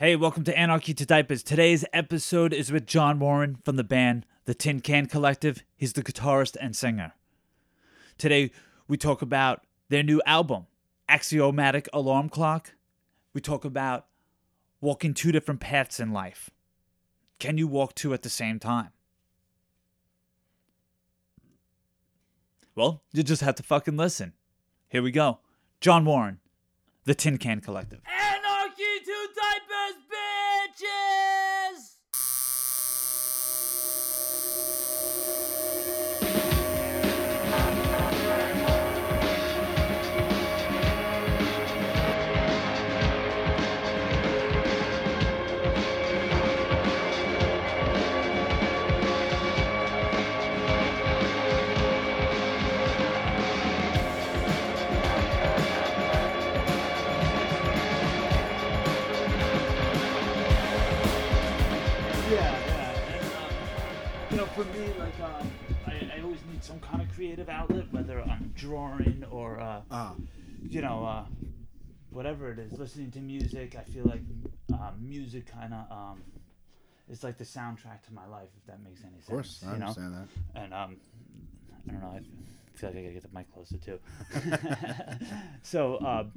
Hey, welcome to Anarchy to Diapers. Today's episode is with John Warren from the band The Tin Can Collective. He's the guitarist and singer. Today, we talk about their new album, Axiomatic Alarm Clock. We talk about walking two different paths in life. Can you walk two at the same time? Well, you just have to fucking listen. Here we go. John Warren, The Tin Can Collective. For me, like, um, I, I always need some kind of creative outlet, whether I'm drawing or, uh, Ah, you know, uh, whatever it is, listening to music. I feel like um, music kind of um, is like the soundtrack to my life, if that makes any sense. of course, I you know? understand that. And um, I don't know. I feel like I gotta get the mic closer too. so, um,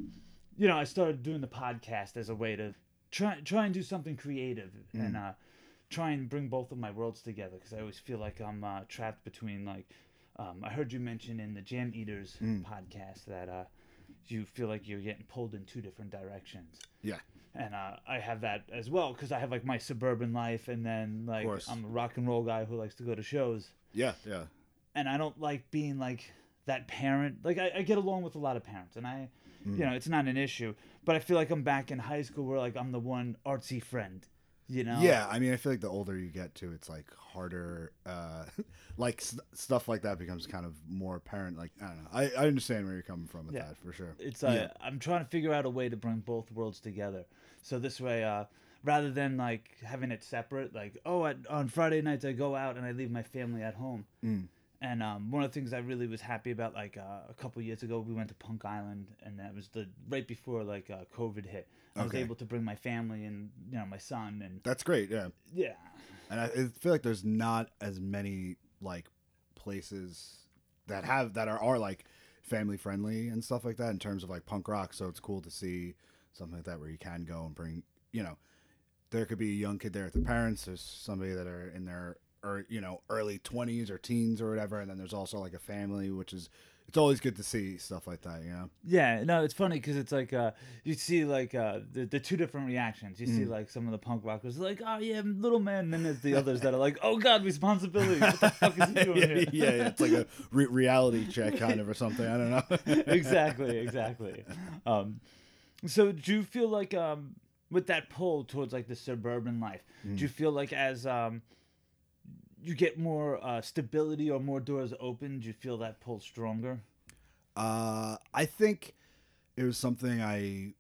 you know, I started doing the podcast as a way to try try and do something creative and uh, try and bring both of my worlds together because I always feel like I'm uh, trapped between like. Um, I heard you mention in the Jam Eaters podcast that uh, you feel like you're getting pulled in two different directions Yeah, and uh, I have that as well because I have like my suburban life, and then like. I'm a rock and roll guy who likes to go to shows, yeah, yeah. and I don't like being like that parent. Like I, I get along with a lot of parents, and I, Mm. you know, it's not an issue. But I feel like I'm back in high school where like I'm the one artsy friend, you know? Yeah, I mean, I feel like the older you get to, it's like harder. Uh, like s- stuff like that becomes kind of more apparent. Like I don't know. I, I understand where you're coming from with Yeah. that for sure. It's uh, I'm trying to figure out a way to bring both worlds together. So this way, uh, rather than like having it separate, like oh, at, on Friday nights I go out and I leave my family at home. Mm. And um, one of the things I really was happy about, like uh, a couple years ago, we went to Punk Island, and that was the right before like uh, COVID hit. I was Okay. able to bring my family and you know my son, and That's great. Yeah, yeah, and I, I feel like there's not as many like places that have that are, are like family friendly and stuff like that in terms of like punk rock. So it's cool to see something like that where you can go and bring you know there could be a young kid there with their parents. There's somebody that are in their or you know early 20s or teens or whatever, and then there's also like a family, which is it's always good to see stuff like that. You know. yeah. No, it's funny because it's like uh, you see like uh, the the two different reactions. You Mm. see like some of the punk rockers like, oh yeah, little man, and then there's the others that are like, oh god, responsibility. What the fuck is he doing yeah, here? yeah, yeah, it's like a re- reality check kind of or something. I don't know. exactly, exactly. Um, so do you feel like um, with that pull towards like the suburban life, Mm. do you feel like as um, you get more uh, stability or more doors open, do you feel that pull stronger? Uh, I think it was something I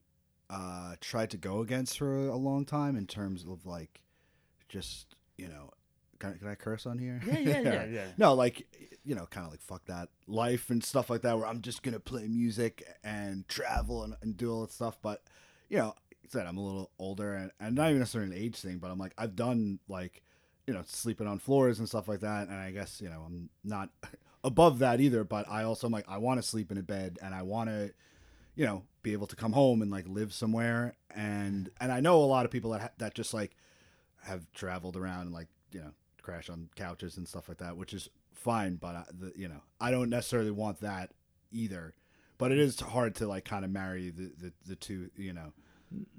uh, tried to go against for a long time in terms of like just you know. Can, I- can I curse on here? Yeah, yeah, yeah, yeah. No, like you know, kind of like fuck that life and stuff like that. Where I'm just gonna play music and travel and, and do all that stuff. But you know, said I'm a little older and, and not even necessarily an age thing. But I'm like I've done like you know sleeping on floors and stuff like that. And I guess you know I'm not above that either. But I also am like I want to sleep in a bed and I want to you know be able to come home and like live somewhere. And and I know a lot of people that ha- that just like have traveled around and like you know crash on couches and stuff like that, which is fine. But I, the, you know, I don't necessarily want that either. But it is hard to like kind of marry the, the, the two. You know,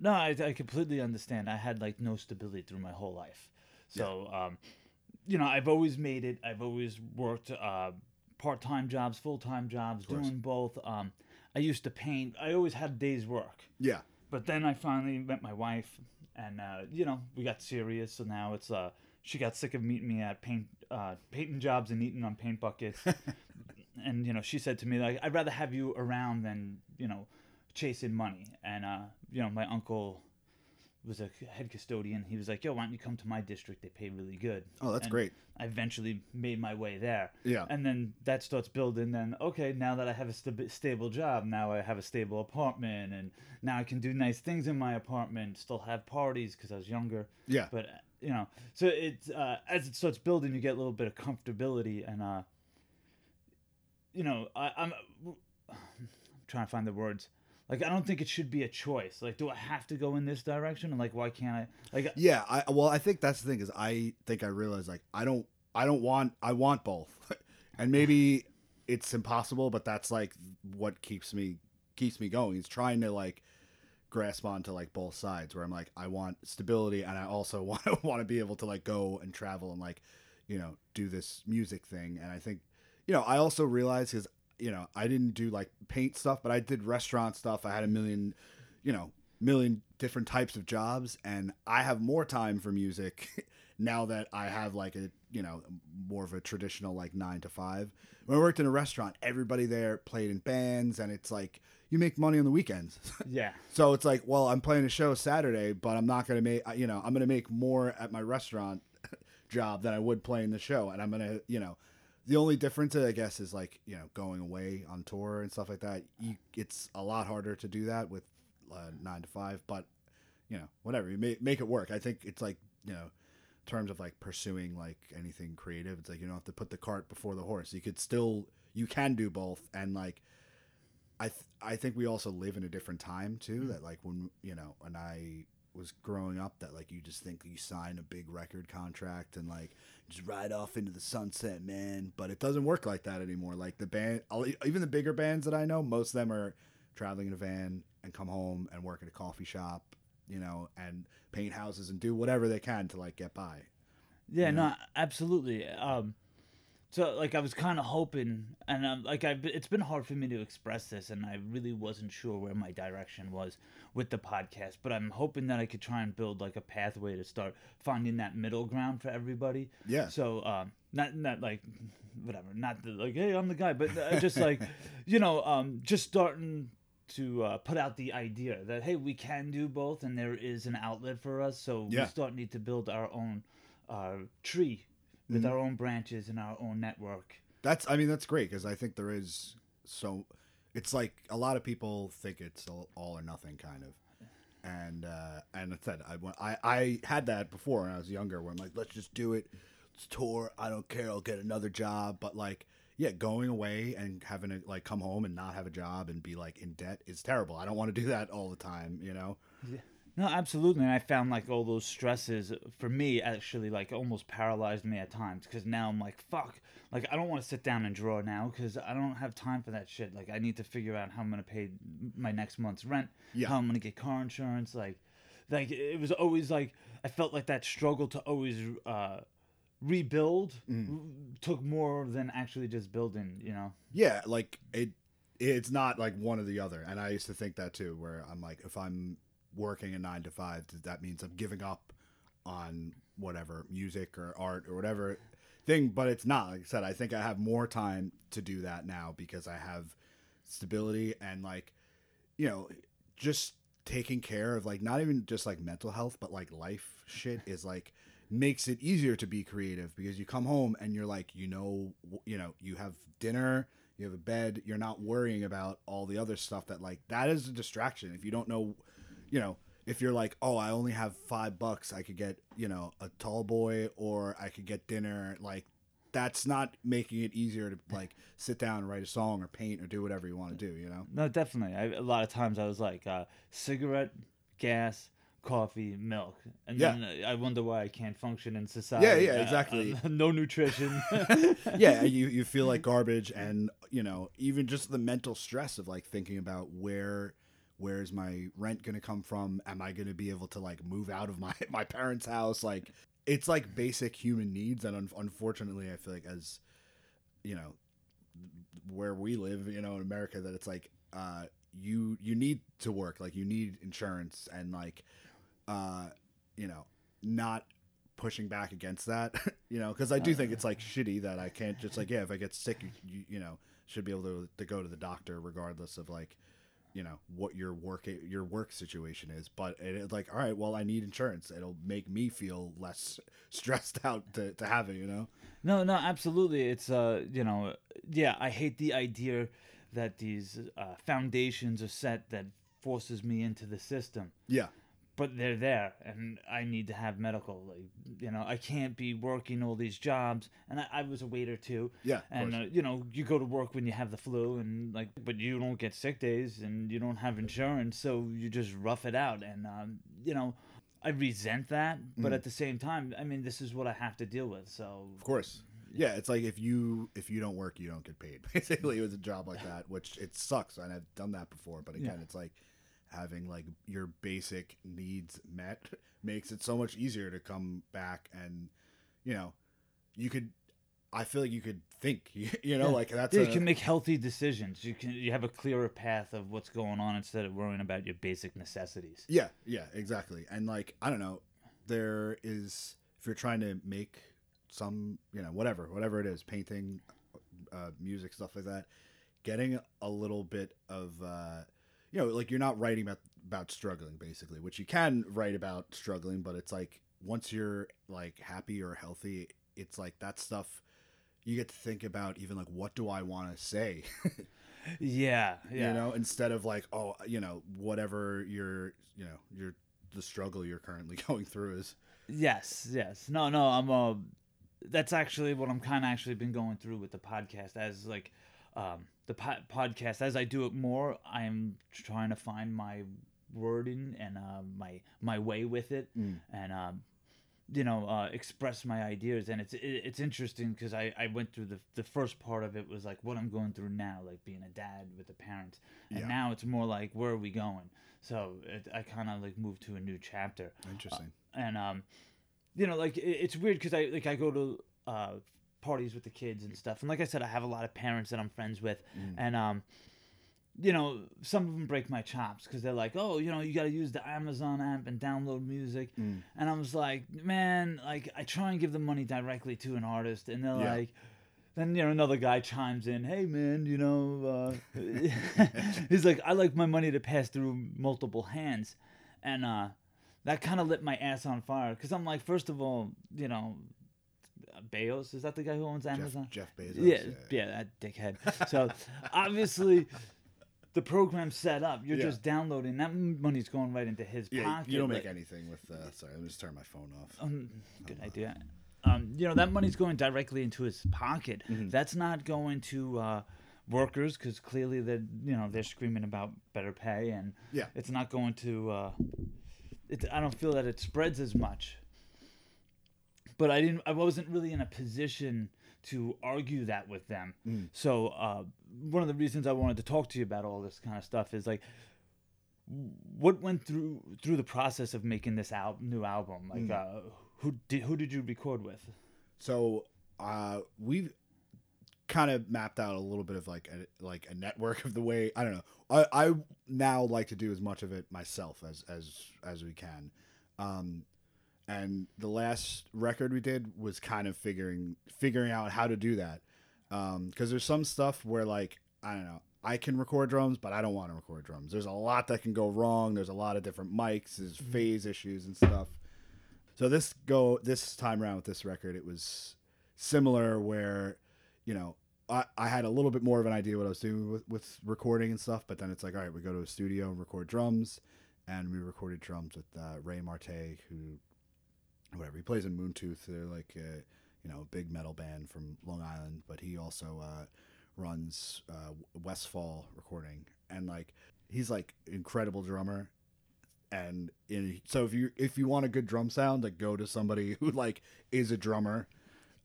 No, I, I completely understand. I had like no stability through my whole life. So, um, you know, I've always made it. I've always worked uh, part time jobs, full time jobs, doing both. Um, I used to paint. I always had days work. yeah, But then I finally met my wife, and uh, you know, we got serious. So now it's uh, she got sick of meeting me at paint uh, painting jobs and eating on paint buckets. and you know, she said to me like, "I'd rather have you around than you know, chasing money." And uh, you know, my uncle was a head custodian. He was like, "Yo, why don't you come to my district? They pay really good." Oh, that's And great. I eventually made my way there. Yeah. And then that starts building. Then okay, now that I have a sta- stable job, now I have a stable apartment, and now I can do nice things in my apartment. Still have parties because I was younger. Yeah. But you know, so it's uh, as it starts building, you get a little bit of comfortability, and uh, you know, I, I'm, I'm trying to find the words. Like I don't think it should be a choice. Like, do I have to go in this direction? And like, why can't I? Like, Yeah, I well, I think that's the thing is I think I realize like I don't I don't want I want both, and maybe it's impossible, but that's like what keeps me keeps me going. Is trying to like grasp onto like both sides where I'm like I want stability and I also want to want to be able to like go and travel and like you know do this music thing and I think you know I also realize because you know I didn't do like paint stuff but I did restaurant stuff. I had a million you know million different types of jobs and I have more time for music now that I have like a you know more of a traditional like 9 to 5 when I worked in a restaurant everybody there played in bands and it's like you make money on the weekends. Yeah, so it's like, well, I'm playing a show Saturday, but I'm not going to make, uh, you know, I'm going to make more at my restaurant job than I would playing the show. And I'm going to, you know, the only difference, I guess, is like, you know, going away on tour and stuff like that. You, it's a lot harder to do that with uh, nine to five, but, you know, whatever, you make, make it work. I think it's like, you know, in terms of like pursuing like anything creative, it's like you don't have to put the cart before the horse. You could still, you can do both. And like, I th- I think we also live in a different time too. That like when you know and I was growing up, that like you just think you sign a big record contract and like just ride off into the sunset, man. But it doesn't work like that anymore. Like the band, even the bigger bands that I know, most of them are traveling in a van and come home and work at a coffee shop, you know, and paint houses and do whatever they can to like get by. yeah, no, absolutely. Um, so like I was kind of hoping, and um, like I've it's been hard for me to express this, and I really wasn't sure where my direction was with the podcast. But I'm hoping that I could try and build like a pathway to start finding that middle ground for everybody. Yeah. So um, not not like whatever, not the, like hey I'm the guy, but uh, just like you know um, just starting to uh, put out the idea that hey we can do both and there is an outlet for us. So Yeah. we start need to build our own uh, tree with Mm-hmm. our own branches and our own network. That's I mean that's great because I think there is so it's like a lot of people think it's all, all or nothing kind of. And uh, and I said I, went- I I had that before when I was younger where I'm like let's just do it, let's tour. I don't care. I'll get another job. But like yeah, going away and having to like come home and not have a job and be like in debt is terrible. I don't want to do that all the time. You know. No, absolutely. And I found like all those stresses for me actually like almost paralyzed me at times because now I'm like, fuck. Like, I don't want to sit down and draw now because I don't have time for that shit. Like, I need to figure out how I'm going to pay my next month's rent, Yeah. how I'm going to get car insurance. Like, like it was always like, I felt like that struggle to always uh, rebuild Mm. took more than actually just building, you know? Yeah, like it it's not like one or the other. And I used to think that too, where I'm like, if I'm working a nine to five, that means I'm giving up on whatever music or art or whatever thing. But it's not. Like I said, I think I have more time to do that now because I have stability and like, you know, just taking care of like not even just like mental health, but like life shit is like makes it easier to be creative because you come home and you're like you know you know you have dinner you have a bed you're not worrying about all the other stuff that like that is a distraction if you don't know you know if you're like oh i only have five bucks i could get you know a tall boy or i could get dinner like that's not making it easier to like sit down and write a song or paint or do whatever you want to do you know No, definitely. I, a lot of times I was like, uh, cigarette, gas, coffee, milk, and Yeah. then uh, I wonder why I can't function in society. yeah, Uh, exactly. uh, no nutrition. yeah you, you feel like garbage and you know even just the mental stress of like thinking about where where's my rent going to come from? Am i going to be able to like move out of my my parents house? Like it's like basic human needs and un- unfortunately i feel like as you know where we live you know in america that it's like uh you you need to work. Like you need insurance and like uh you know not pushing back against that you know because i do think it's like shitty that i can't just like yeah if i get sick you, you, you know should be able to, to go to the doctor regardless of like you know what your work your work situation is but it's like all right well i need insurance it'll make me feel less stressed out to, to have it you know No, no, absolutely. It's uh, you know, yeah, I hate the idea that these uh, foundations are set that forces me into the system. yeah But they're there, and I need to have medical. Like, you know, I can't be working all these jobs. And I, I was a waiter too. Yeah, And uh, you know, you go to work when you have the flu, and like, but you don't get sick days, and you don't have insurance, so you just rough it out. And um, you know, I resent that, but Mm. at the same time, I mean, this is what I have to deal with. So of course yeah it's like if you if you don't work you don't get paid basically it was a job like that which it sucks and i've done that before but again Yeah. it's like having like your basic needs met makes it so much easier to come back and you know you could i feel like you could think you know Yeah. like that's Yeah, a, you can make healthy decisions. You can you have a clearer path of what's going on instead of worrying about your basic necessities. Yeah, yeah, exactly. And like, I don't know, there is if you're trying to make some, you know, whatever, whatever it is, painting, uh, music, stuff like that, getting a little bit of, uh, you know, like you're not writing about about struggling basically, which you can write about struggling, but it's like once you're like happy or healthy, it's like that stuff. You get to think about even like what do I want to say, Yeah, yeah. you know, instead of like oh, you know, whatever your, you know, your the struggle you're currently going through is. Yes, yes. No, no. I'm uh, that's actually what I'm kind of actually been going through with the podcast as like, um, the po- podcast as I do it more. I'm trying to find my wording and uh, my my way with it, Mm. and um, you know, uh, express my ideas. And it's it, it's interesting because I I went through the the first part of it was like what I'm going through now, like being a dad with the parents, and Yeah. now it's more like where are we going. So it, I kind of like moved to a new chapter Interesting. and um, you know, like it, it's weird because I like I go to uh parties with the kids and stuff, and like I said, I have a lot of parents that I'm friends with, Mm. and um, you know, some of them break my chops because they're like, oh, you know, you got to use the Amazon app and download music, Mm. and I was like, man, like I try and give the money directly to an artist, and they're Yeah. like. Then you know another guy chimes in, "Hey man, you know," uh, he's like, "I like my money to pass through multiple hands," and uh, that kind of lit my ass on fire because I'm like, first of all, you know, Bezos is that the guy who owns Amazon? Jeff, Jeff Bezos. yeah, yeah, that dickhead. So obviously, the program's set up. You're Yeah. just downloading. That money's going right into his Yeah, pocket. you don't make anything with. Uh, sorry, let me just turn my phone off. um, good idea. Um, you know that money's going directly into his pocket. Mm-hmm. That's not going to uh, workers because clearly they're you know they're screaming about better pay, and Yeah. it's not going to. Uh, it, I don't feel that it spreads as much. But I didn't. I wasn't really in a position to argue that with them. Mm. So uh, one of the reasons I wanted to talk to you about all this kind of stuff is like what went through through the process of making this al- new album like uh who did who did you record with So uh, we've kind of mapped out a little bit of like a like a network of the way I don't know. I, I now like to do as much of it myself as as as we can. Um, and the last record we did was kind of figuring figuring out how to do that. Um, because there's some stuff where like I don't know. I can record drums, but I don't want to record drums. There's a lot that can go wrong. There's a lot of different mics. There's phase issues and stuff. So this go this time around with this record, it was similar where, you know, I, I had a little bit more of an idea what I was doing with, with recording and stuff, but then it's like, all right, we go to a studio and record drums, and we recorded drums with uh, Ray Marte, who, whatever, he plays in Moontooth. They're like, a, you know, a big metal band from Long Island, but he also uh, runs uh, Westfall Recording, and like, he's like incredible drummer, and in, so if you if you want a good drum sound, like go to somebody who like is a drummer.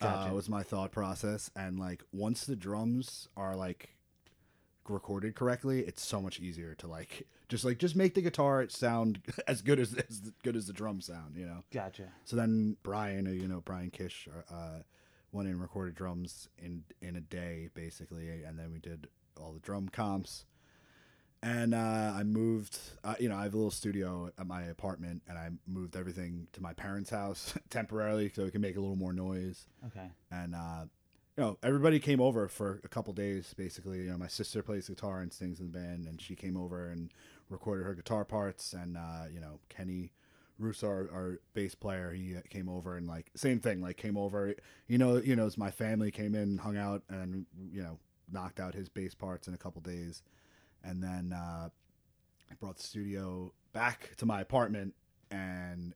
Gotcha. Uh, was my thought process, and like once the drums are like recorded correctly, it's so much easier to like just like just make the guitar sound as good as as good as the drum sound, you know. gotcha So then Brian, uh, you know Brian Kish, uh, went in and recorded drums in in a day basically, and then we did all the drum comps. And uh, I moved, uh, you know, I have a little studio at my apartment, and I moved everything to my parents' house temporarily so we can make a little more noise. okay And uh, you know, everybody came over for a couple days. Basically, you know, my sister plays guitar and sings in the band, and she came over and recorded her guitar parts. And uh, you know, Kenny Russo, our, our bass player, he uh, came over and like same thing, like came over. You know, you know, my family came in, hung out, and you know, knocked out his bass parts in a couple days, and then uh, I brought the studio back to my apartment and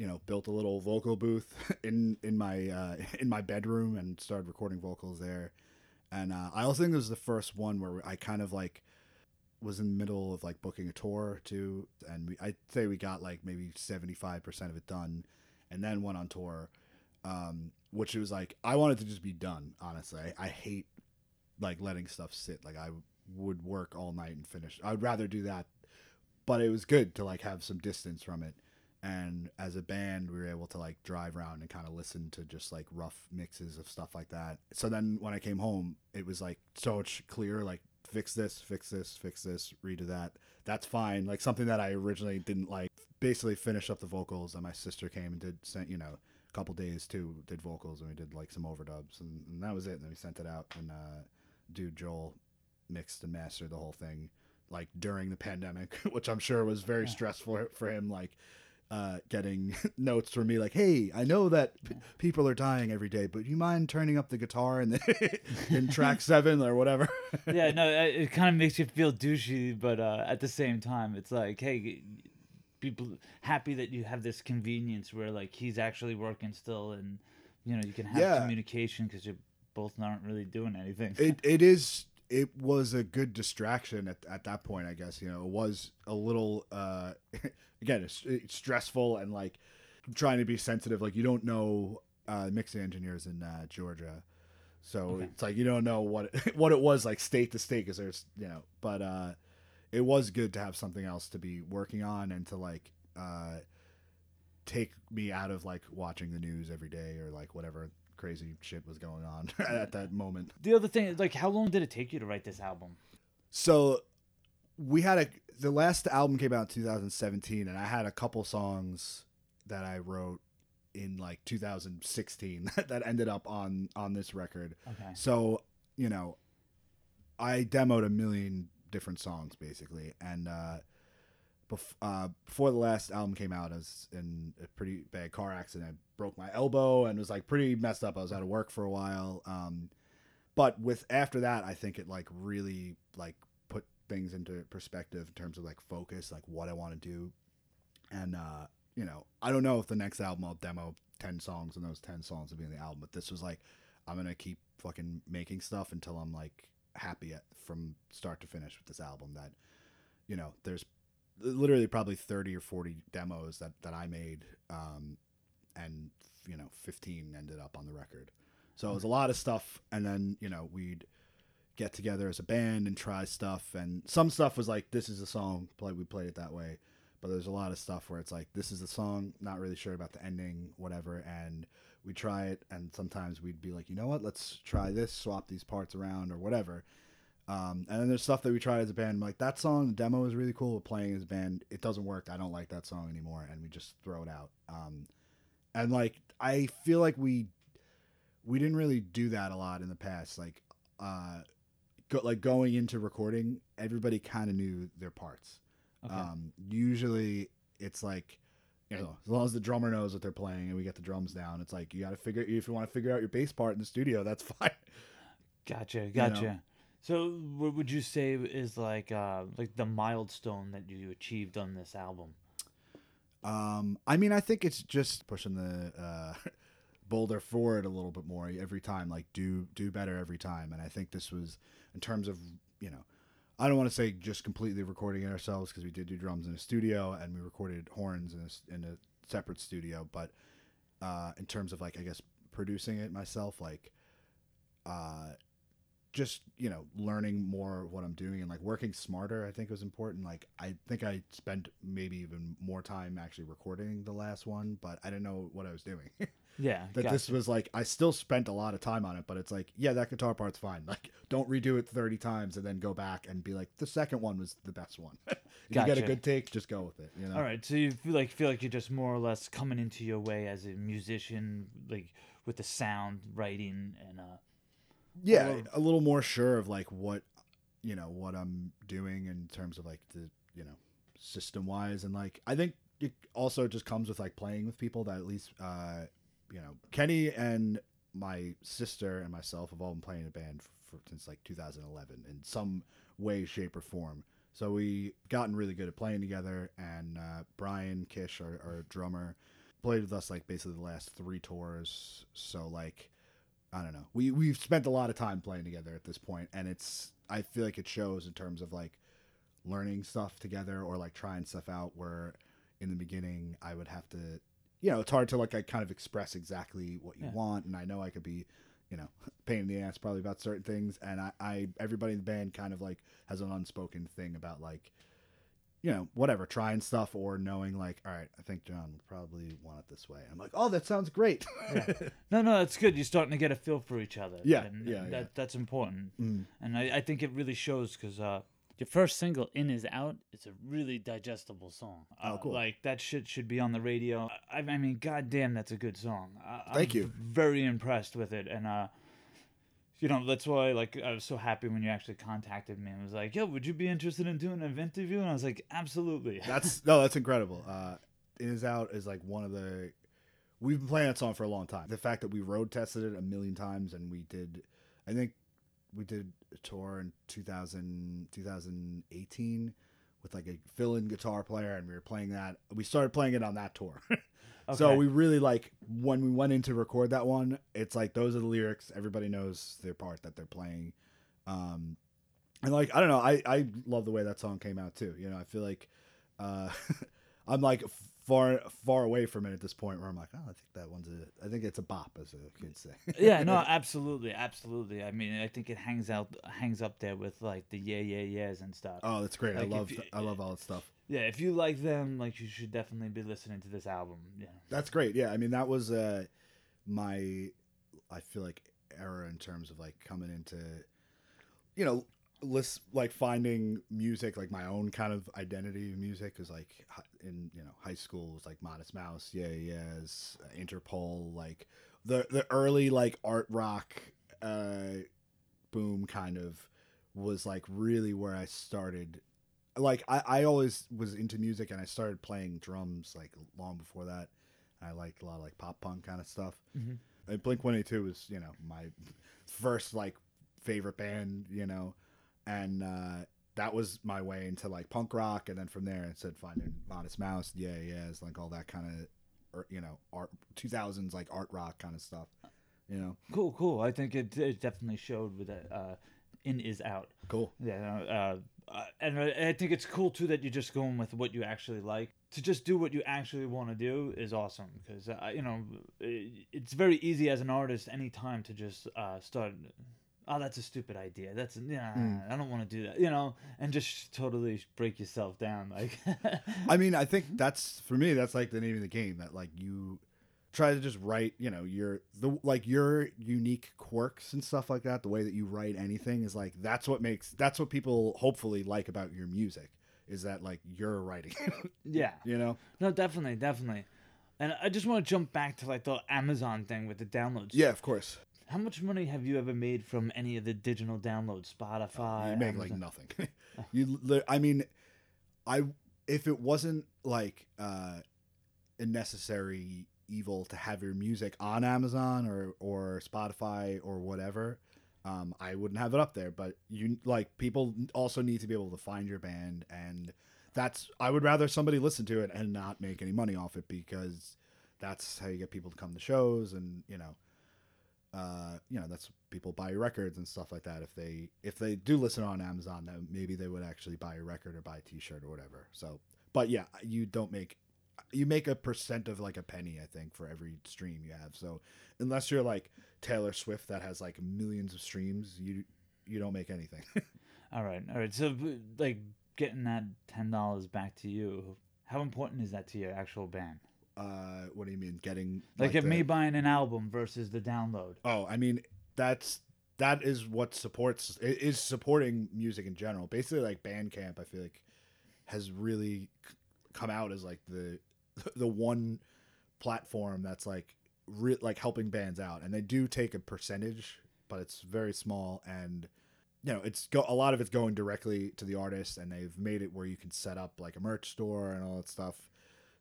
you know built a little vocal booth in in my uh, in my bedroom and started recording vocals there. And uh, I also think this was the first one where I kind of like was in the middle of like booking a tour too, and we, I'd say we got like maybe seventy five percent of it done, and then went on tour. Um, which it was like I wanted to just be done. Honestly, I, I hate like letting stuff sit. Like I would work all night and finish. I'd rather do that, but it was good to like have some distance from it. And as a band, we were able to like drive around and kind of listen to just like rough mixes of stuff like that. So then when I came home, it was like so much clearer. Like fix this, fix this, fix this, redo that. That's fine. Like something that I originally didn't like. Basically, finish up the vocals, and my sister came and did sent you know a couple days too. Did vocals and we did like some overdubs, and, and that was it. And then we sent it out, and uh, dude Joel mixed and mastered the whole thing like during the pandemic, which I'm sure was very Yeah. stressful for him. Like uh, getting notes from me, like, "Hey, I know that p- people are dying every day, but you mind turning up the guitar in the in track seven or whatever?" yeah, no, it, it kind of makes you feel douchey, but uh, at the same time, it's like, hey, people happy that you have this convenience where like he's actually working still, and you know you can have Yeah. communication because you both aren't really doing anything. it it is it was a good distraction at, at that point i guess you know it was a little uh again it's, it's stressful and like trying to be sensitive like you don't know uh mixing engineers in uh georgia so Okay. it's like you don't know what it, what it was like state to state because there's you know but uh it was good to have something else to be working on and to like uh take me out of like watching the news every day or like whatever crazy shit was going on at that moment the other thing like, how long did it take you to write this album? So we had a the last album came out in 2017 and I had a couple songs that I wrote in like 2016 that ended up on on this record. Okay. So, you know, I demoed a million different songs basically and uh uh, before the last album came out, I was in a pretty bad car accident. I broke my elbow and was like pretty messed up. I was out of work for a while. Um, but with after that, I think it like really like put things into perspective in terms of like focus, like what I want to do. And uh, you know, I don't know if the next album I'll demo ten songs and those ten songs will be in the album, but this was like I'm gonna keep fucking making stuff until I'm like happy at, from start to finish with this album. That you know, there's literally probably 30 or 40 demos that that I made, um, and you know, 15 ended up on the record. So it was a lot of stuff, and then you know we'd get together as a band and try stuff, and some stuff was like this is a song, play we played it that way, but there's a lot of stuff where it's like this is the song, not really sure about the ending, whatever, and we try it, and sometimes we'd be like, you know what, let's try this, swap these parts around or whatever. Um, and then there's stuff that we tried as a band, like that song, the demo is really cool. But playing as a band, it doesn't work. I don't like that song anymore, and we just throw it out. Um, and like I feel like we we didn't really do that a lot in the past. Like, uh, go, like going into recording, everybody kind of knew their parts. Okay. Um, usually it's like, you know, as long as the drummer knows what they're playing and we get the drums down, it's like you got to figure if you want to figure out your bass part in the studio, that's fine. Gotcha, gotcha. So, what would you say is like uh like the milestone that you achieved on this album? Um, I mean, I think it's just pushing the uh, boulder forward a little bit more every time. Like do do better every time. And I think this was in terms of you know, I don't want to say just completely recording it ourselves because we did do drums in a studio and we recorded horns in a, in a separate studio. But uh, in terms of like I guess producing it myself, like uh, just you know learning more of what I'm doing and like working smarter I think was important. Like I think I spent maybe even more time actually recording the last one but I didn't know what I was doing. Yeah, that gotcha. this was like I still spent a lot of time on it but it's like yeah that guitar part's fine. Like don't redo it 30 times and then go back and be like the second one was the best one. If you get a good take just go with it you know? All right, so you feel like feel like you're just more or less coming into your way as a musician, like with the sound, writing, and uh, yeah a little more sure of like what you know what i'm doing in terms of like the you know system wise and like i think it also just comes with like playing with people that at least uh you know kenny and my sister and myself have all been playing in a band for, since like 2011 in some way shape or form. So we gotten really good at playing together. And uh, brian kish our, our drummer played with us like basically the last three tours. So like I don't know. We we've spent a lot of time playing together at this point, and it's I feel like it shows in terms of like learning stuff together or like trying stuff out. Where in the beginning I would have to, you know, it's hard to like I kind of express exactly what you Yeah. want, and I know I could be, you know, pain in the ass probably about certain things, and I, I everybody in the band kind of like has an unspoken thing about like. You know, whatever, trying stuff or knowing like, all right, I think John would probably want it this way. I'm like, oh, that sounds great. No, no, that's good. You're starting to get a feel for each other. Yeah, and yeah, that yeah. that's important. Mm. And I, I think it really shows because uh, Your first single, "In Is Out," it's a really digestible song. Oh, uh, cool. like that shit should be on the radio. I, I mean, goddamn, that's a good song. I, Thank I'm you. Very impressed with it, and uh, you know that's why like I was so happy when you actually contacted me and was like, "Yo, would you be interested in doing an interview?" And I was like, "Absolutely." That's no, that's incredible. Uh, In Is Out is like one of the. We've been playing that song for a long time. The fact that we road tested it a million times and we did, I think we did a tour in 2000, 2018 with like a fill-in guitar player, and we were playing that. We started playing it on that tour. So we really like when we went in to record that one. It's like those are the lyrics. Everybody knows their part that they're playing, um, and like I don't know. I I love the way that song came out too. You know, I feel like uh, I'm like far far away from it at this point where I'm like, oh, I think that one's a. I think it's a bop, as the kids say. yeah, no, absolutely, absolutely. I mean, I think it hangs out, hangs up there with like the Yeah Yeah Yeahs and stuff. oh, that's great. Like, I love you- I love all that stuff. Yeah, if you like them, like you should definitely be listening to this album. Yeah, That's great. Yeah, I mean that was uh my I feel like era in terms of like coming into you know list like finding music like my own kind of identity of music is like in you know high school was like Modest Mouse, yeah, yes, Interpol, like the the early like art rock uh boom kind of was like really where I started like I, I always was into music and I started playing drums like long before that. I liked a lot of like pop punk kind of stuff. Mhm. And Blink One Eighty Two was you know my first like favorite band, you know, and uh, that was my way into like punk rock, and then from there I said finding Modest Mouse, yeah, yeah, it's like all that kind of you know art two thousands like art rock kind of stuff, you know. cool, cool. I think it, it definitely showed with it. Uh, in is out. Cool. Yeah, uh, uh, and I, I think it's cool too that you're just going with what you actually like. To just do what you actually want to do is awesome because uh, you know it's very easy as an artist anytime to just uh, start. Oh, that's a stupid idea. That's yeah, Mm. I don't want to do that. You know, and just totally break yourself down. Like, I mean, I think that's for me. That's like the name of the game. That like you try to just write. You know, your the like your unique quirks and stuff like that. The way that you write anything is like that's what makes that's what people hopefully like about your music is that like you're writing. yeah, you know. no, definitely, definitely. And I just want to jump back to like the Amazon thing with the downloads. Yeah, of course. How much money have you ever made from any of the digital downloads? Spotify. you make like Amazon? nothing. you, li- I mean, I if it wasn't like uh, a necessary evil to have your music on Amazon or or Spotify or whatever, um, I wouldn't have it up there. But you like people also need to be able to find your band, and that's I would rather somebody listen to it and not make any money off it because that's how you get people to come to shows and you know uh, you know that's people buy records and stuff like that if they if they do listen on amazon then maybe they would actually buy a record or buy a t-shirt or whatever so but yeah you don't make you make a percent of like a penny i think for every stream you have so unless you're like taylor swift that has like millions of streams you you don't make anything All right, all right. So, like, getting that ten dollars back to you. How important is that to your actual band? Uh what do you mean getting Like, if the- me buying an album versus the download. Oh, I mean that's that is what supports is supporting music in general. Basically, like Bandcamp, I feel like has really come out as like the the one platform that's like re- like helping bands out, and they do take a percentage but it's very small and you know it's go a lot of it's going directly to the artist and they've made it where you can set up like a merch store and all that stuff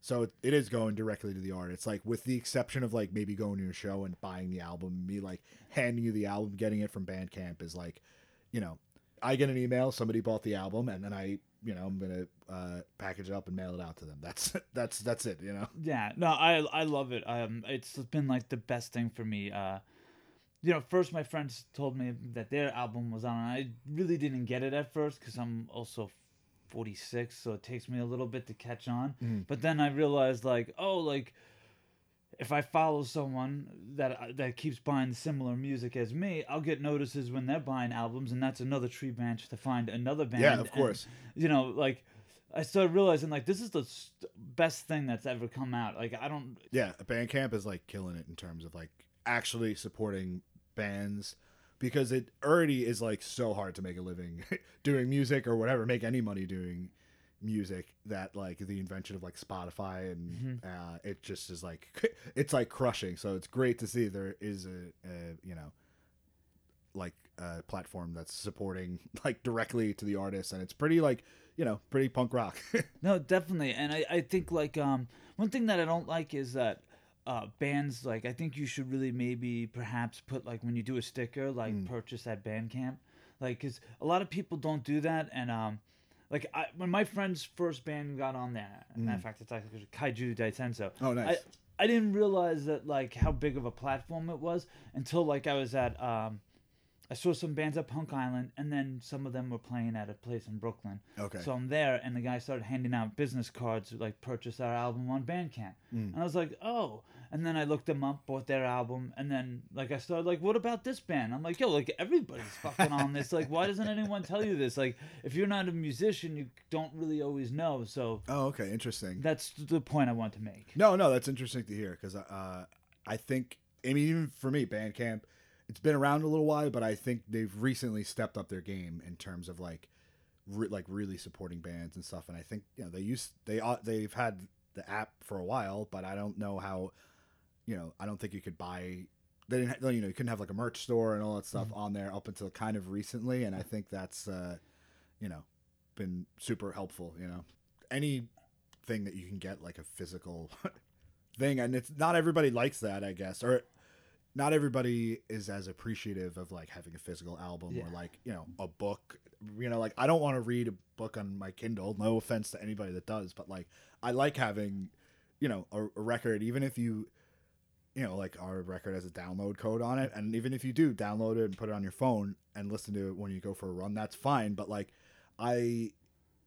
so it, is going directly to the art it's like with the exception of like maybe going to a show and buying the album me like handing you the album getting it from bandcamp is like you know i get an email somebody bought the album and then i you know i'm gonna uh, package it up and mail it out to them that's that's that's it you know Yeah, no, I I love it. Um, it's been like the best thing for me. Uh, you know, first my friends told me that their album was on. And I really didn't get it at first because I'm also 46, so it takes me a little bit to catch on. Mm. But then I realized like, oh, like if I follow someone that uh, that keeps buying similar music as me, I'll get notices when they're buying albums, and that's another tree branch to find another band. Yeah, of and, course. you know, like I started realizing like this is the st- best thing that's ever come out. Like I don't yeah bandcamp is like killing it in terms of like actually supporting bands because it already is like so hard to make a living doing music or whatever make any money doing music that like the invention of like spotify and uh, it just is like it's like crushing. So it's great to see there is a, a you know like a platform that's supporting like directly to the artist and it's pretty like you know pretty punk rock. No, definitely. And I, I think like um one thing that I don't like is that uh bands like I think you should really maybe perhaps put like when you do a sticker like purchase at Bandcamp. Like cuz a lot of people don't do that and um like I, when my friend's first band got on there, matter of fact, it's like Kaiju Daitenso. Oh, nice. I, I didn't realize that like how big of a platform it was until like I was at um I saw some bands at Punk Island, and then some of them were playing at a place in Brooklyn. Okay. So I'm there, and the guy started handing out business cards, like purchase our album on Bandcamp. Mm. And I was like, oh. And then I looked them up, bought their album, and then like I started like, what about this band? I'm like, yo, like everybody's fucking on this. Like, why doesn't anyone tell you this? Like, if you're not a musician, you don't really always know. So oh okay interesting that's the point I want to make. No, no, that's interesting to hear because uh, I think I mean even for me, Bandcamp, it's been around a little while, but I think they've recently stepped up their game in terms of like, re- like really supporting bands and stuff. And I think you know they used they uh, they've had the app for a while, but I don't know how, you know, I don't think you could buy. They didn't, you know, you couldn't have like a merch store and all that stuff on there up until kind of recently, and I think that's, uh, you know, been super helpful. You know, anything that you can get like a physical thing and it's not everybody likes that i guess or not everybody is as appreciative of like having a physical album Yeah. or like you know a book you know like i don't want to read a book on my kindle no offense to anybody that does but like i like having you know a, a record even if you you know like our record has a download code on it and even if you do download it and put it on your phone and listen to it when you go for a run that's fine but like i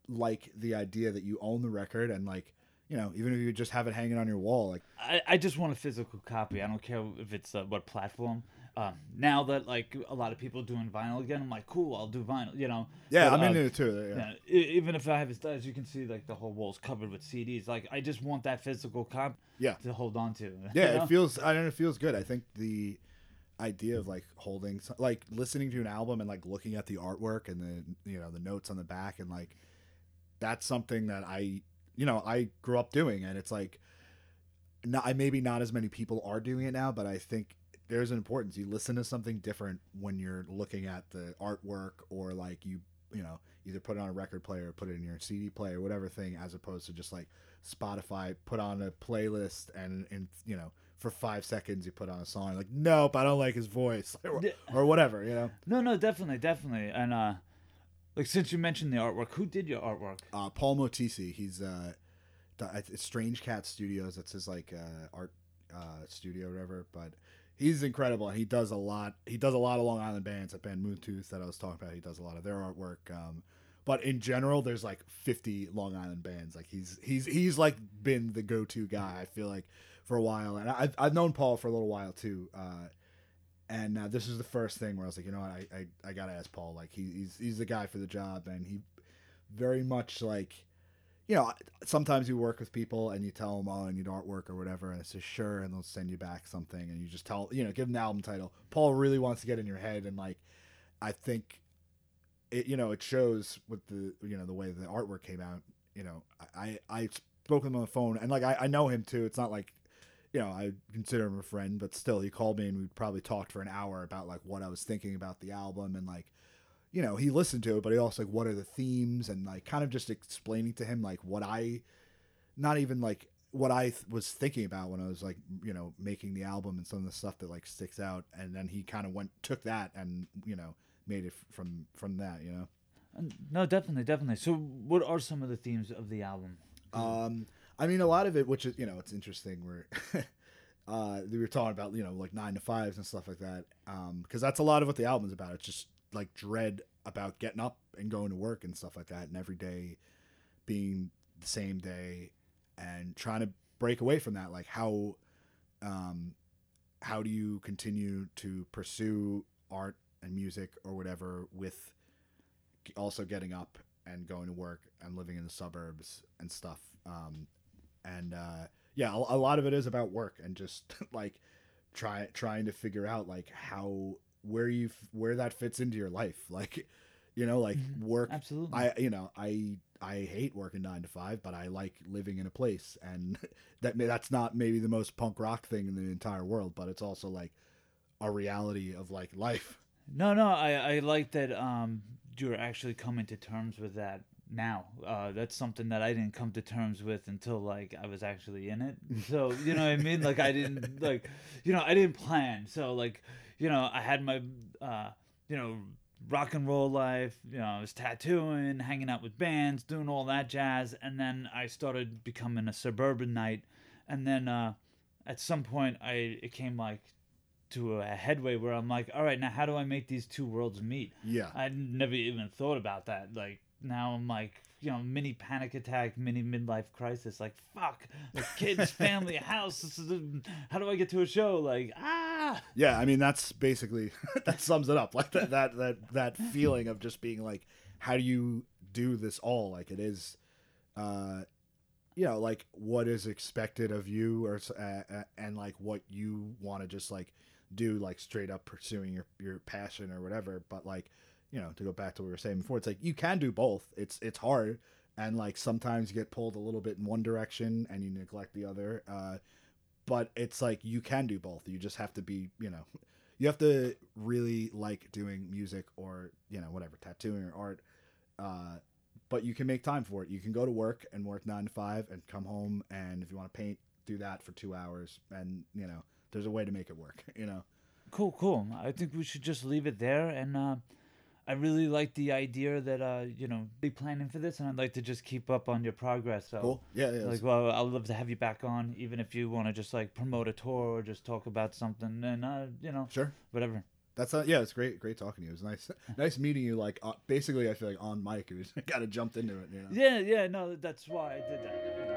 like the idea that you own the record and like you know even if you just have it hanging on your wall like I, I just want a physical copy. I don't care if it's uh, what platform. Um, now that like a lot of people are doing vinyl again, I'm like, cool, I'll do vinyl. You know. yeah But, i'm uh, into it too yeah. yeah, even if I have it, as you can see, like the whole wall's covered with CDs. Like I just want that physical copy. Yeah. To hold on to. yeah you know? it feels i don't know it feels good i think the idea of like holding like listening to an album and like looking at the artwork and the you know the notes on the back and like that's something that i you know i grew up doing and it's like not I maybe not as many people are doing it now but i think there's an importance you listen to something different when you're looking at the artwork or like you you know either put it on a record player or put it in your cd player whatever thing as opposed to just like spotify put on a playlist and and you know for five seconds you put on a song like nope i don't like his voice or, or whatever you know No, no, definitely, definitely. And uh, like since you mentioned the artwork, who did your artwork? uh, Paul Motisi. He's uh, it's Strange Cat Studios. That's his like uh, art uh, studio, or whatever. But he's incredible, he does a lot. He does a lot of Long Island bands. That band Moontooth that I was talking about. He does a lot of their artwork. Um, but in general, there's like 50 Long Island bands. Like he's he's he's like been the go-to guy. I feel like for a while, and I've I've known Paul for a little while too. Uh, and uh, this is the first thing where I was like, you know what, I I, I gotta ask Paul. Like he, he's he's the guy for the job, and he very much like you know sometimes you work with people and you tell them oh i need artwork or whatever and it says sure and they'll send you back something and you just tell you know give them the album title. Paul really wants to get in your head and like i think it you know it shows with the you know the way the artwork came out. You know i i, I spoke with him on the phone and like I, I know him too. It's not like you know, I consider him a friend, but still, he called me and we probably talked for an hour about like what I was thinking about the album and like, you know, he listened to it, but he also like what are the themes and like kind of just explaining to him like what I, not even like what I th- was thinking about when I was like, you know, making the album and some of the stuff that like sticks out, and then he kind of went took that and you know made it from from that, you know. No, definitely, definitely. So, what are some of the themes of the album? Um, I mean, a lot of it, which is you know, it's interesting. Where uh, we were talking about, you know, like nine to fives and stuff like that, because that's a lot of what the album's about. It's just like dread about getting up and going to work and stuff like that, and every day being the same day, and trying to break away from that. Like how, um, how do you continue to pursue art and music or whatever with also getting up and going to work and living in the suburbs and stuff. Um, and uh, yeah, a, a lot of it is about work and just like try trying to figure out like how where you where that fits into your life. Like, you know, like Mhm. work. Absolutely. I you know I I hate working nine to five, but I like living in a place, and that may, that's not maybe the most punk rock thing in the entire world, but it's also like a reality of like life. No, no, I, I like that um, you're actually coming to terms with that now. Uh, that's something that I didn't come to terms with until like I was actually in it. So you know what I mean? Like I didn't like, you know, I didn't plan. So like, you know, I had my, uh, you know, rock and roll life. You know, I was tattooing, hanging out with bands, doing all that jazz, and then I started becoming a suburban night, and then uh, at some point I it came like to a headway where I'm like, all right, now how do I make these two worlds meet? Yeah, I never even thought about that. Like now I'm like, you know, mini panic attack, mini midlife crisis. Like fuck, the kids, family, house. How do I get to a show? Like ah, yeah. I mean, that's basically that sums it up. Like that that that that feeling of just being like, how do you do this all? Like it is, uh, you know, like what is expected of you, or uh, uh, and like what you want to just like do, like straight up pursuing your your passion or whatever. But like, you know, to go back to what we were saying before, it's like you can do both. It's it's hard, and like sometimes you get pulled a little bit in one direction and you neglect the other. Uh, but it's like you can do both. You just have to be, you know, you have to really like doing music or you know whatever tattooing or art. Uh, but you can make time for it. You can go to work and work nine to five and come home and if you want to paint, do that for two hours. And you know, there's a way to make it work. You know. cool, cool. I think we should just leave it there. And uh, I really like the idea that uh, you know, be planning for this, and I'd like to just keep up on your progress. So. Cool. Yeah. Yeah. Like, well, I'd love to have you back on, even if you want to just like promote a tour or just talk about something, and uh, you know, sure. whatever. That's not, yeah. It's great. Great talking to you. It was nice. nice meeting you. Like uh, basically, I feel like on mic. It was kind of jumped into it. You know. Yeah, yeah, no, that's why I did that.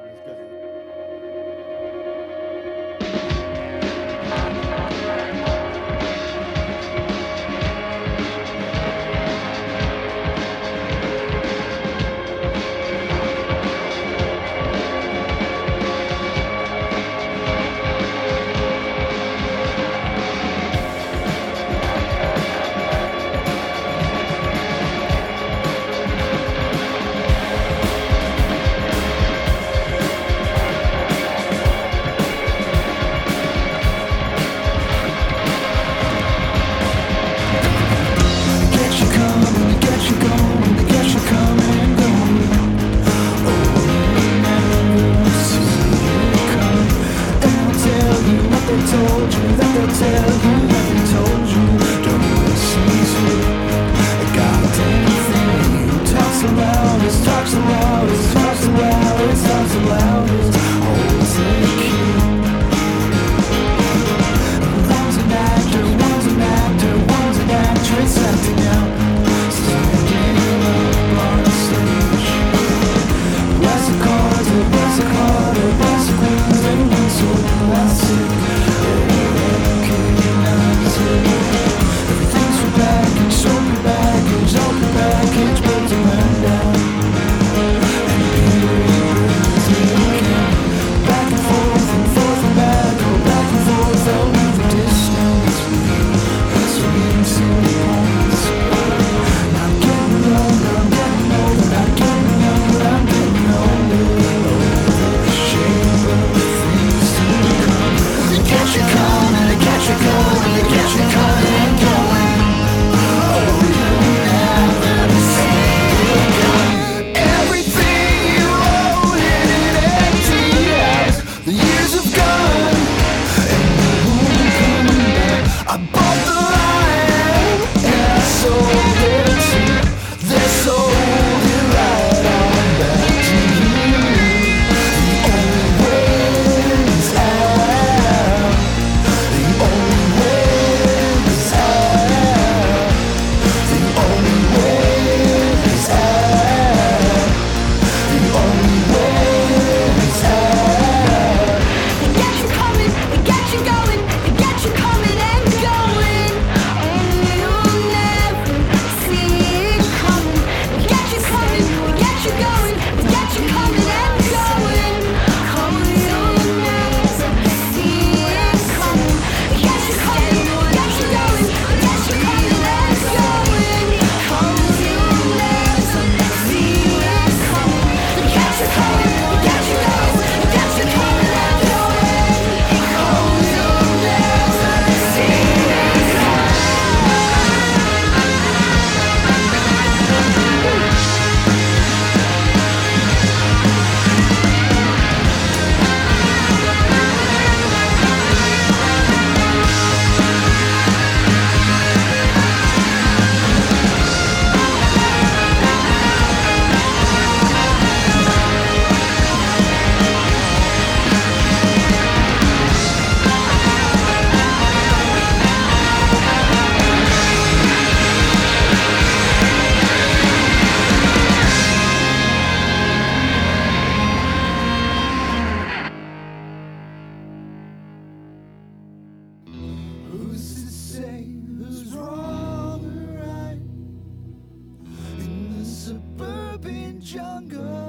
Suburban jungle?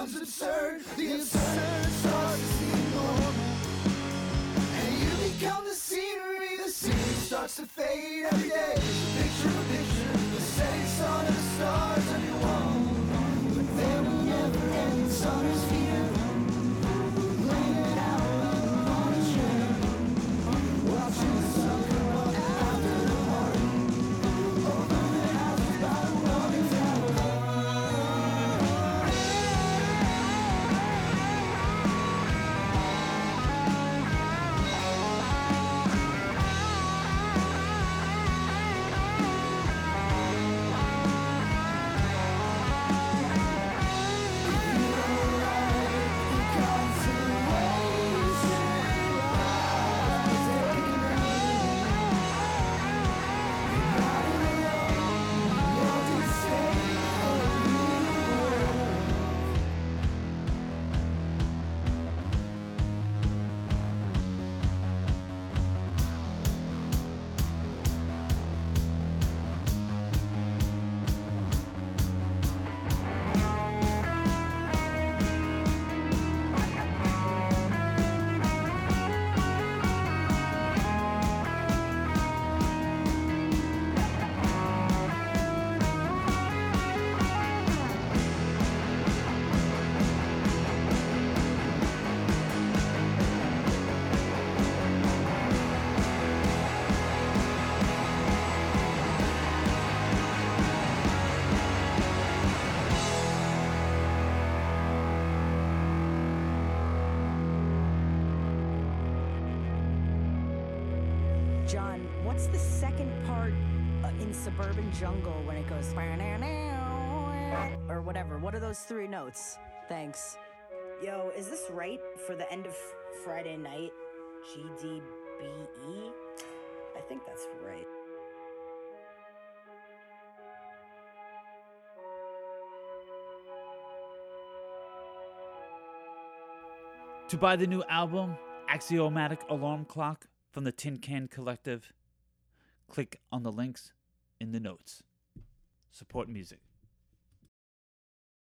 Becomes absurd. The absurd starts to seem normal. And you become the scenery, the scenery starts to fade every day. There's a picture of a picture, the setting sun and the stars on your wall. But then a never summer's here. Laying Suburban Jungle when it goes or whatever? What are those three notes? Thanks. Yo, is this right for the end of Friday night? GDBE? I think that's right. To buy the new album, Axiomatic Alarm Clock from the Tin Can Collective, click on the links in the notes. Support music.